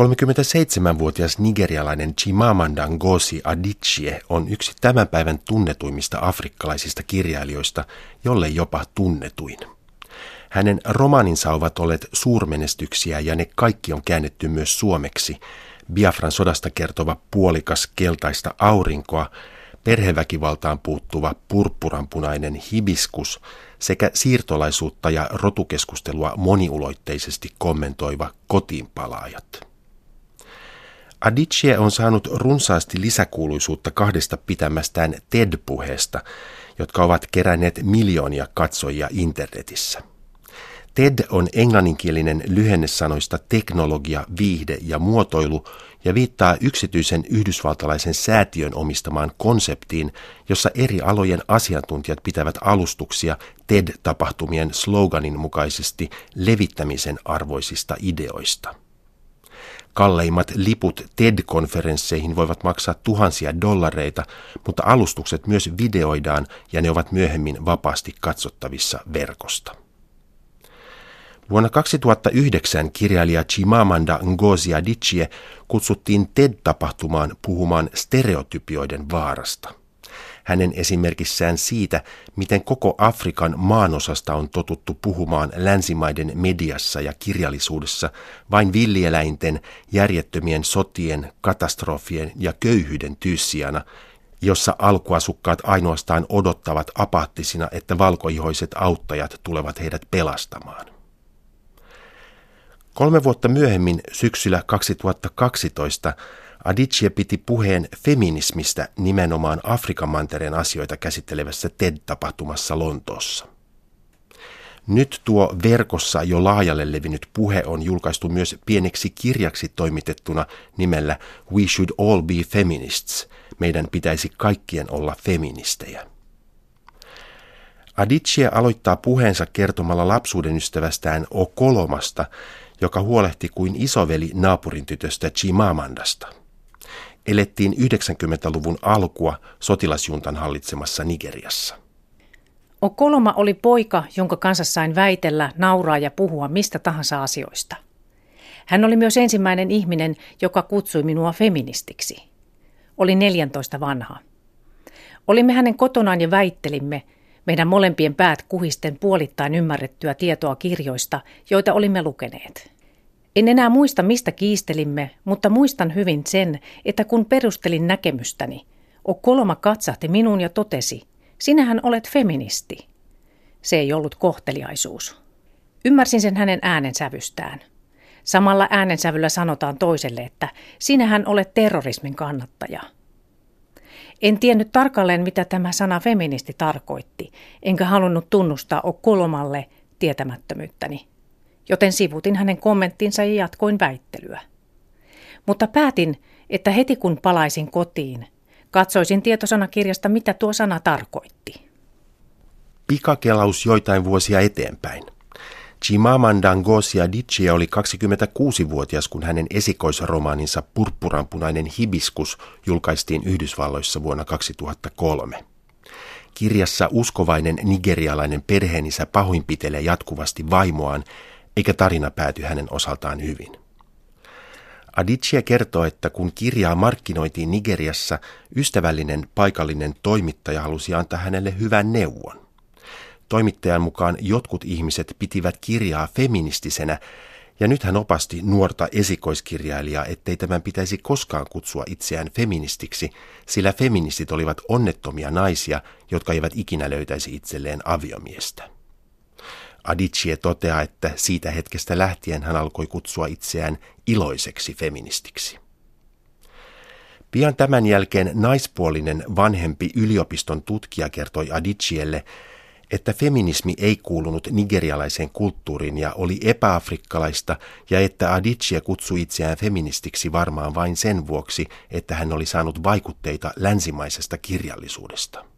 37-vuotias nigerialainen Chimamanda Ngozi Adichie on yksi tämän päivän tunnetuimmista afrikkalaisista kirjailijoista, jolle jopa tunnetuin. Hänen romaaninsa ovat olleet suurmenestyksiä ja ne kaikki on käännetty myös suomeksi. Biafran sodasta kertova puolikas keltaista aurinkoa, perheväkivaltaan puuttuva purppuranpunainen hibiskus sekä siirtolaisuutta ja rotukeskustelua moniulotteisesti kommentoiva kotiinpalaajat. Adichie on saanut runsaasti lisäkuuluisuutta kahdesta pitämästään TED-puheesta, jotka ovat keränneet miljoonia katsojia internetissä. TED on englanninkielinen lyhenne sanoista teknologia, viihde ja muotoilu ja viittaa yksityisen yhdysvaltalaisen säätiön omistamaan konseptiin, jossa eri alojen asiantuntijat pitävät alustuksia TED-tapahtumien sloganin mukaisesti levittämisen arvoisista ideoista. Kalleimmat liput TED-konferensseihin voivat maksaa tuhansia dollareita, mutta alustukset myös videoidaan ja ne ovat myöhemmin vapaasti katsottavissa verkosta. Vuonna 2009 kirjailija Chimamanda Ngozi Adichie kutsuttiin TED-tapahtumaan puhumaan stereotypioiden vaarasta. Hänen esimerkissään siitä, miten koko Afrikan maanosasta on totuttu puhumaan länsimaiden mediassa ja kirjallisuudessa vain villieläinten, järjettömien sotien, katastrofien ja köyhyyden tyyssijana, jossa alkuasukkaat ainoastaan odottavat apaattisina, että valkoihoiset auttajat tulevat heidät pelastamaan. Kolme vuotta myöhemmin, syksyllä 2012, Adichie piti puheen feminismistä nimenomaan Afrikan mantereen asioita käsittelevässä TED-tapahtumassa Lontoossa. Nyt tuo verkossa jo laajalle levinnyt puhe on julkaistu myös pieneksi kirjaksi toimitettuna nimellä We Should All Be Feminists. Meidän pitäisi kaikkien olla feministejä. Adichie aloittaa puheensa kertomalla lapsuuden ystävästään Okolomasta, joka huolehti kuin isoveli naapurin tytöstä Chimamandasta. Elettiin 90-luvun alkua sotilasjuntan hallitsemassa Nigeriassa. Okoloma oli poika, jonka kanssa sain väitellä, nauraa ja puhua mistä tahansa asioista. Hän oli myös ensimmäinen ihminen, joka kutsui minua feministiksi. Oli 14 vanha. Olimme hänen kotonaan ja väittelimme, meidän molempien päät kuhisten puolittain ymmärrettyä tietoa kirjoista, joita olimme lukeneet. En enää muista, mistä kiistelimme, mutta muistan hyvin sen, että kun perustelin näkemystäni, Kolma katsahti minuun ja totesi, sinähän olet feministi. Se ei ollut kohteliaisuus. Ymmärsin sen hänen äänensävystään. Samalla äänensävyllä sanotaan toiselle, että sinähän olet terrorismin kannattaja. En tiennyt tarkalleen, mitä tämä sana feministi tarkoitti, enkä halunnut tunnustaa Okolomalle tietämättömyyttäni joten sivutin hänen kommenttinsa ja jatkoin väittelyä. Mutta päätin, että heti kun palaisin kotiin, katsoisin tietosanakirjasta, mitä tuo sana tarkoitti. Pikakelaus joitain vuosia eteenpäin. Chimamanda Ngozi Adichie oli 26-vuotias, kun hänen esikoisromaaninsa Purppuranpunainen hibiskus julkaistiin Yhdysvalloissa vuonna 2003. Kirjassa uskovainen nigerialainen perheenisä pahoinpitelee jatkuvasti vaimoaan eikä tarina pääty hänen osaltaan hyvin. Adichie kertoo, että kun kirjaa markkinoitiin Nigeriassa, ystävällinen paikallinen toimittaja halusi antaa hänelle hyvän neuvon. Toimittajan mukaan jotkut ihmiset pitivät kirjaa feministisenä, ja nyt hän opasti nuorta esikoiskirjailijaa, ettei tämän pitäisi koskaan kutsua itseään feministiksi, sillä feministit olivat onnettomia naisia, jotka eivät ikinä löytäisi itselleen aviomiestä. Adichie toteaa, että siitä hetkestä lähtien hän alkoi kutsua itseään iloiseksi feministiksi. Pian tämän jälkeen naispuolinen vanhempi yliopiston tutkija kertoi Adichielle, että feminismi ei kuulunut nigerialaiseen kulttuuriin ja oli epäafrikkalaista ja että Adichie kutsui itseään feministiksi varmaan vain sen vuoksi, että hän oli saanut vaikutteita länsimaisesta kirjallisuudesta.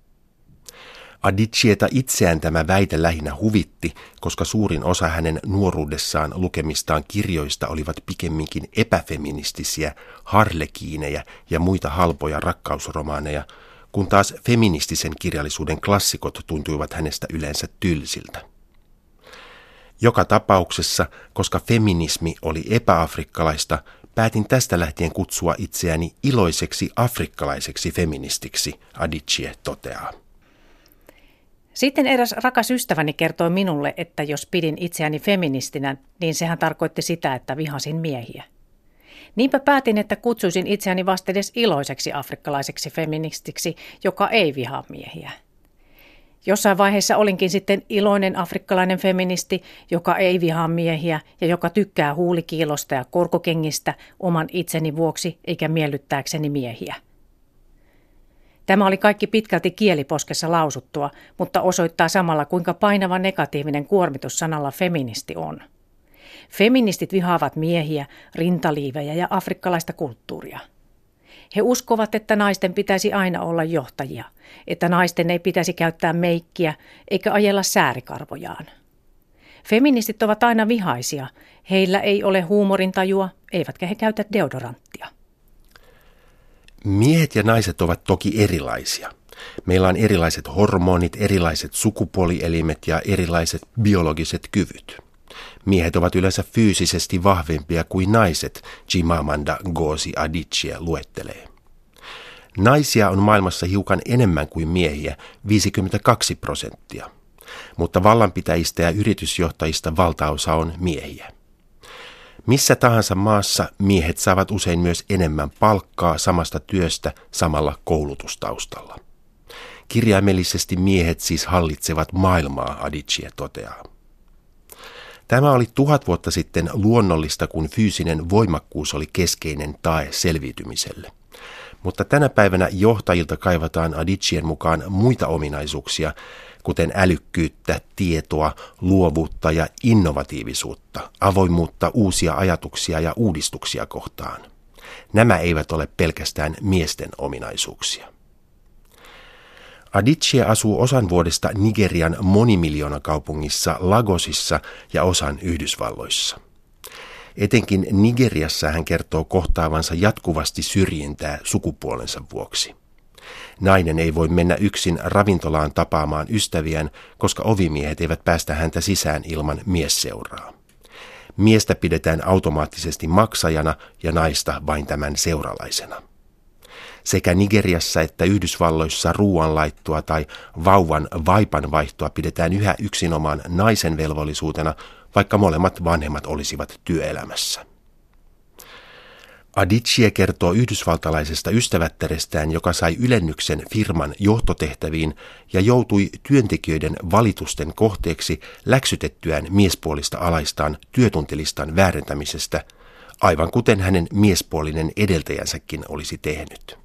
Adichieta itseään tämä väite lähinnä huvitti, koska suurin osa hänen nuoruudessaan lukemistaan kirjoista olivat pikemminkin epäfeministisiä, harlekiineja ja muita halpoja rakkausromaaneja, kun taas feministisen kirjallisuuden klassikot tuntuivat hänestä yleensä tylsiltä. Joka tapauksessa, koska feminismi oli epäafrikkalaista, päätin tästä lähtien kutsua itseäni iloiseksi afrikkalaiseksi feministiksi, Adichie toteaa. Sitten eräs rakas ystäväni kertoi minulle, että jos pidin itseäni feministinä, niin sehän tarkoitti sitä, että vihasin miehiä. Niinpä päätin, että kutsuisin itseäni vastedes iloiseksi afrikkalaiseksi feministiksi, joka ei vihaa miehiä. Jossain vaiheessa olinkin sitten iloinen afrikkalainen feministi, joka ei vihaa miehiä ja joka tykkää huulikiilosta ja korkokengistä oman itseni vuoksi eikä miellyttääkseni miehiä. Tämä oli kaikki pitkälti kieliposkessa lausuttua, mutta osoittaa samalla kuinka painava negatiivinen kuormitus sanalla feministi on. Feministit vihaavat miehiä, rintaliivejä ja afrikkalaista kulttuuria. He uskovat, että naisten pitäisi aina olla johtajia, että naisten ei pitäisi käyttää meikkiä eikä ajella säärikarvojaan. Feministit ovat aina vihaisia. Heillä ei ole huumorintajua, eivätkä he käytä deodoranttia. Miehet ja naiset ovat toki erilaisia. Meillä on erilaiset hormonit, erilaiset sukupuolielimet ja erilaiset biologiset kyvyt. Miehet ovat yleensä fyysisesti vahvempia kuin naiset, Chimamanda Ngozi Adichie luettelee. Naisia on maailmassa hiukan enemmän kuin miehiä, 52 prosenttia. Mutta vallanpitäjistä ja yritysjohtajista valtaosa on miehiä. Missä tahansa maassa miehet saavat usein myös enemmän palkkaa samasta työstä samalla koulutustaustalla. Kirjaimellisesti miehet siis hallitsevat maailmaa, Adichie toteaa. Tämä oli tuhat vuotta sitten luonnollista, kun fyysinen voimakkuus oli keskeinen tae selviytymiselle. Mutta tänä päivänä johtajilta kaivataan Adichien mukaan muita ominaisuuksia, kuten älykkyyttä, tietoa, luovuutta ja innovatiivisuutta, avoimuutta uusia ajatuksia ja uudistuksia kohtaan. Nämä eivät ole pelkästään miesten ominaisuuksia. Adichie asuu osan vuodesta Nigerian monimiljoonakaupungissa Lagosissa ja osan Yhdysvalloissa. Etenkin Nigeriassa hän kertoo kohtaavansa jatkuvasti syrjintää sukupuolensa vuoksi. Nainen ei voi mennä yksin ravintolaan tapaamaan ystäviään, koska ovimiehet eivät päästä häntä sisään ilman miesseuraa. Miestä pidetään automaattisesti maksajana ja naista vain tämän seuralaisena. Sekä Nigeriassa että Yhdysvalloissa ruoanlaittoa tai vauvan vaipanvaihtoa pidetään yhä yksinomaan naisen velvollisuutena, vaikka molemmat vanhemmat olisivat työelämässä. Adichie kertoo yhdysvaltalaisesta ystävättärestään, joka sai ylennyksen firman johtotehtäviin ja joutui työntekijöiden valitusten kohteeksi läksytettyään miespuolista alaistaan työtuntilistan väärentämisestä, aivan kuten hänen miespuolinen edeltäjänsäkin olisi tehnyt.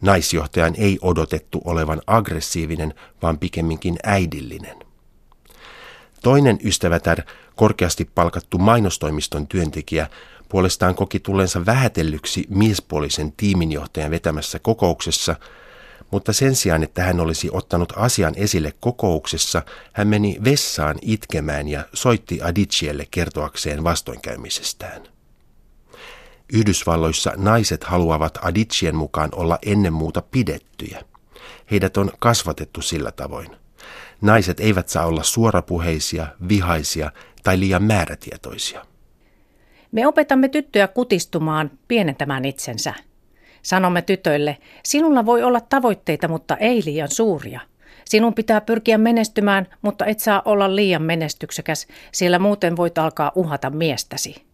Naisjohtajan ei odotettu olevan aggressiivinen, vaan pikemminkin äidillinen. Toinen ystävätär, korkeasti palkattu mainostoimiston työntekijä, puolestaan koki tulleensa vähätellyksi miespuolisen tiiminjohtajan vetämässä kokouksessa, mutta sen sijaan, että hän olisi ottanut asian esille kokouksessa, hän meni vessaan itkemään ja soitti Adichielle kertoakseen vastoinkäymisestään. Yhdysvalloissa naiset haluavat Adichien mukaan olla ennen muuta pidettyjä. Heidät on kasvatettu sillä tavoin. Naiset eivät saa olla suorapuheisia, vihaisia tai liian määrätietoisia. Me opetamme tyttöjä kutistumaan, pienentämään itsensä. Sanomme tytöille, sinulla voi olla tavoitteita, mutta ei liian suuria. Sinun pitää pyrkiä menestymään, mutta et saa olla liian menestyksekäs, sillä muuten voit alkaa uhata miestäsi.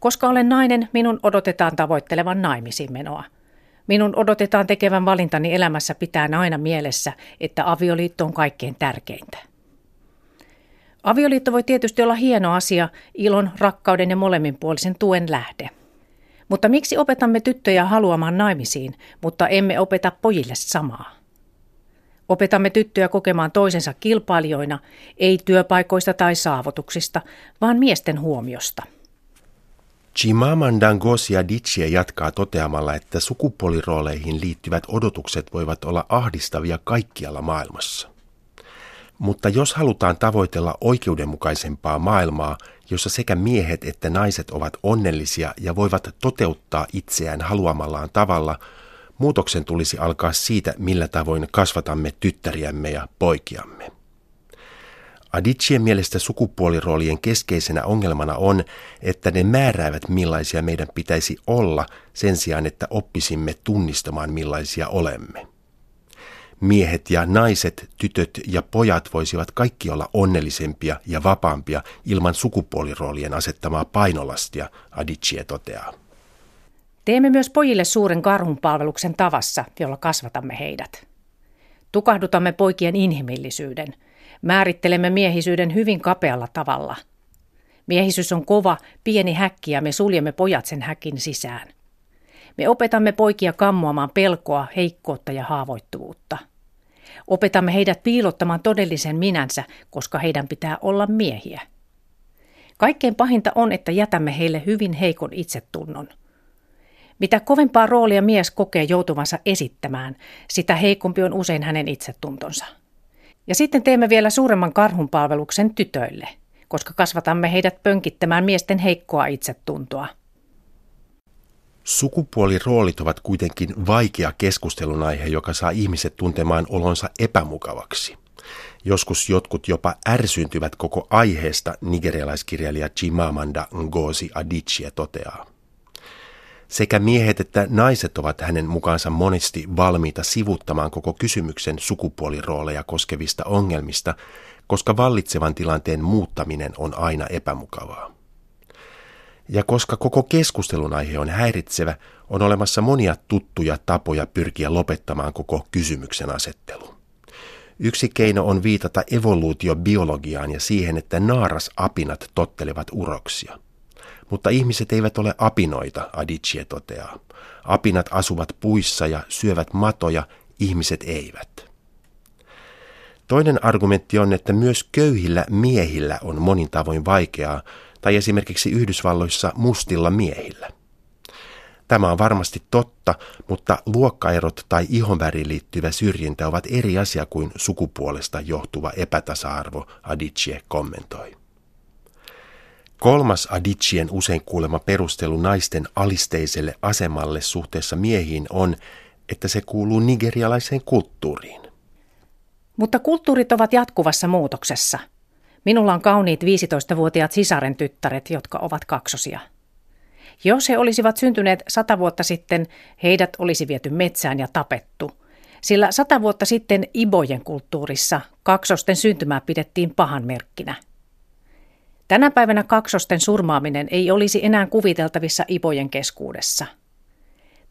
Koska olen nainen, minun odotetaan tavoittelevan naimisiin menoa. Minun odotetaan tekevän valintani elämässä pitää aina mielessä, että avioliitto on kaikkein tärkeintä. Avioliitto voi tietysti olla hieno asia, ilon, rakkauden ja molemminpuolisen tuen lähde. Mutta miksi opetamme tyttöjä haluamaan naimisiin, mutta emme opeta pojille samaa? Opetamme tyttöjä kokemaan toisensa kilpailijoina, ei työpaikoista tai saavutuksista, vaan miesten huomiosta – Chimamanda Ngozi Adichie jatkaa toteamalla, että sukupuolirooleihin liittyvät odotukset voivat olla ahdistavia kaikkialla maailmassa. Mutta jos halutaan tavoitella oikeudenmukaisempaa maailmaa, jossa sekä miehet että naiset ovat onnellisia ja voivat toteuttaa itseään haluamallaan tavalla, muutoksen tulisi alkaa siitä, millä tavoin kasvatamme tyttäriämme ja poikiamme. Adicien mielestä sukupuoliroolien keskeisenä ongelmana on, että ne määräävät millaisia meidän pitäisi olla sen sijaan, että oppisimme tunnistamaan millaisia olemme. Miehet ja naiset, tytöt ja pojat voisivat kaikki olla onnellisempia ja vapaampia ilman sukupuoliroolien asettamaa painolastia, Adichie toteaa. Teemme myös pojille suuren karhunpalveluksen tavassa, jolla kasvatamme heidät. Tukahdutamme poikien inhimillisyyden. Määrittelemme miehisyyden hyvin kapealla tavalla. Miehisyys on kova, pieni häkki ja me suljemme pojat sen häkin sisään. Me opetamme poikia kammoamaan pelkoa, heikkoutta ja haavoittuvuutta. Opetamme heidät piilottamaan todellisen minänsä, koska heidän pitää olla miehiä. Kaikkein pahinta on, että jätämme heille hyvin heikon itsetunnon – mitä kovempaa roolia mies kokee joutuvansa esittämään, sitä heikompi on usein hänen itsetuntonsa. Ja sitten teemme vielä suuremman karhunpalveluksen tytöille, koska kasvatamme heidät pönkittämään miesten heikkoa itsetuntoa. Sukupuoliroolit ovat kuitenkin vaikea keskustelun aihe, joka saa ihmiset tuntemaan olonsa epämukavaksi. Joskus jotkut jopa ärsyntyvät koko aiheesta, nigerialaiskirjailija Chimamanda Ngozi Adichie toteaa. Sekä miehet että naiset ovat hänen mukaansa monesti valmiita sivuttamaan koko kysymyksen sukupuolirooleja koskevista ongelmista, koska vallitsevan tilanteen muuttaminen on aina epämukavaa. Ja koska koko keskustelun aihe on häiritsevä, on olemassa monia tuttuja tapoja pyrkiä lopettamaan koko kysymyksen asettelu. Yksi keino on viitata evoluutiobiologiaan ja siihen, että naarasapinat tottelevat uroksia – mutta ihmiset eivät ole apinoita, Adichie toteaa. Apinat asuvat puissa ja syövät matoja, ihmiset eivät. Toinen argumentti on, että myös köyhillä miehillä on monin tavoin vaikeaa, tai esimerkiksi Yhdysvalloissa mustilla miehillä. Tämä on varmasti totta, mutta luokkaerot tai ihonväriin liittyvä syrjintä ovat eri asia kuin sukupuolesta johtuva epätasa-arvo, Adichie kommentoi. Kolmas Adicien usein kuulema perustelu naisten alisteiselle asemalle suhteessa miehiin on, että se kuuluu nigerialaiseen kulttuuriin. Mutta kulttuurit ovat jatkuvassa muutoksessa. Minulla on kauniit 15-vuotiaat sisaren tyttäret, jotka ovat kaksosia. Jos he olisivat syntyneet sata vuotta sitten, heidät olisi viety metsään ja tapettu. Sillä sata vuotta sitten Ibojen kulttuurissa kaksosten syntymää pidettiin pahan merkkinä – Tänä päivänä kaksosten surmaaminen ei olisi enää kuviteltavissa ipojen keskuudessa.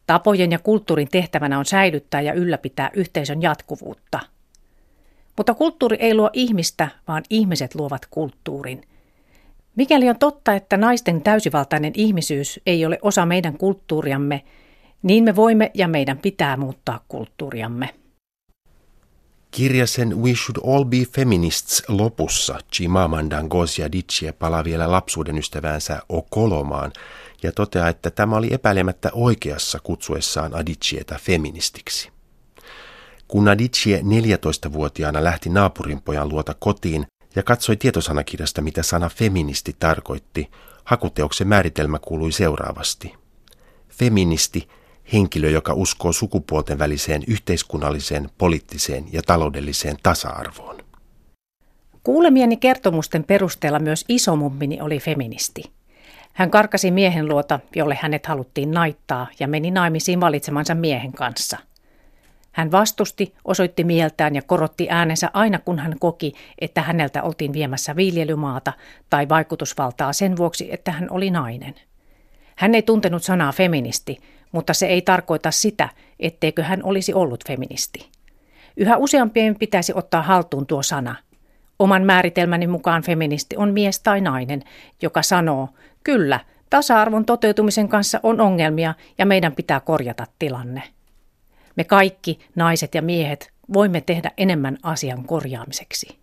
Tapojen ja kulttuurin tehtävänä on säilyttää ja ylläpitää yhteisön jatkuvuutta. Mutta kulttuuri ei luo ihmistä, vaan ihmiset luovat kulttuurin. Mikäli on totta, että naisten täysivaltainen ihmisyys ei ole osa meidän kulttuuriamme, niin me voimme ja meidän pitää muuttaa kulttuuriamme. Kirjasen We Should All Be Feminists lopussa Chimamanda Ngozi Adichie palaa vielä lapsuuden ystäväänsä Okolomaan ja toteaa, että tämä oli epäilemättä oikeassa kutsuessaan Adichieta feministiksi. Kun Adichie 14-vuotiaana lähti naapurinpojan luota kotiin ja katsoi tietosanakirjasta, mitä sana feministi tarkoitti, hakuteoksen määritelmä kuului seuraavasti. Feministi – henkilö, joka uskoo sukupuolten väliseen yhteiskunnalliseen, poliittiseen ja taloudelliseen tasa-arvoon. Kuulemieni kertomusten perusteella myös isomummini oli feministi. Hän karkasi miehen luota, jolle hänet haluttiin naittaa, ja meni naimisiin valitsemansa miehen kanssa. Hän vastusti, osoitti mieltään ja korotti äänensä aina kun hän koki, että häneltä oltiin viemässä viljelymaata tai vaikutusvaltaa sen vuoksi, että hän oli nainen. Hän ei tuntenut sanaa feministi, mutta se ei tarkoita sitä, etteikö hän olisi ollut feministi. Yhä useampien pitäisi ottaa haltuun tuo sana. Oman määritelmäni mukaan feministi on mies tai nainen, joka sanoo, kyllä, tasa-arvon toteutumisen kanssa on ongelmia ja meidän pitää korjata tilanne. Me kaikki, naiset ja miehet, voimme tehdä enemmän asian korjaamiseksi.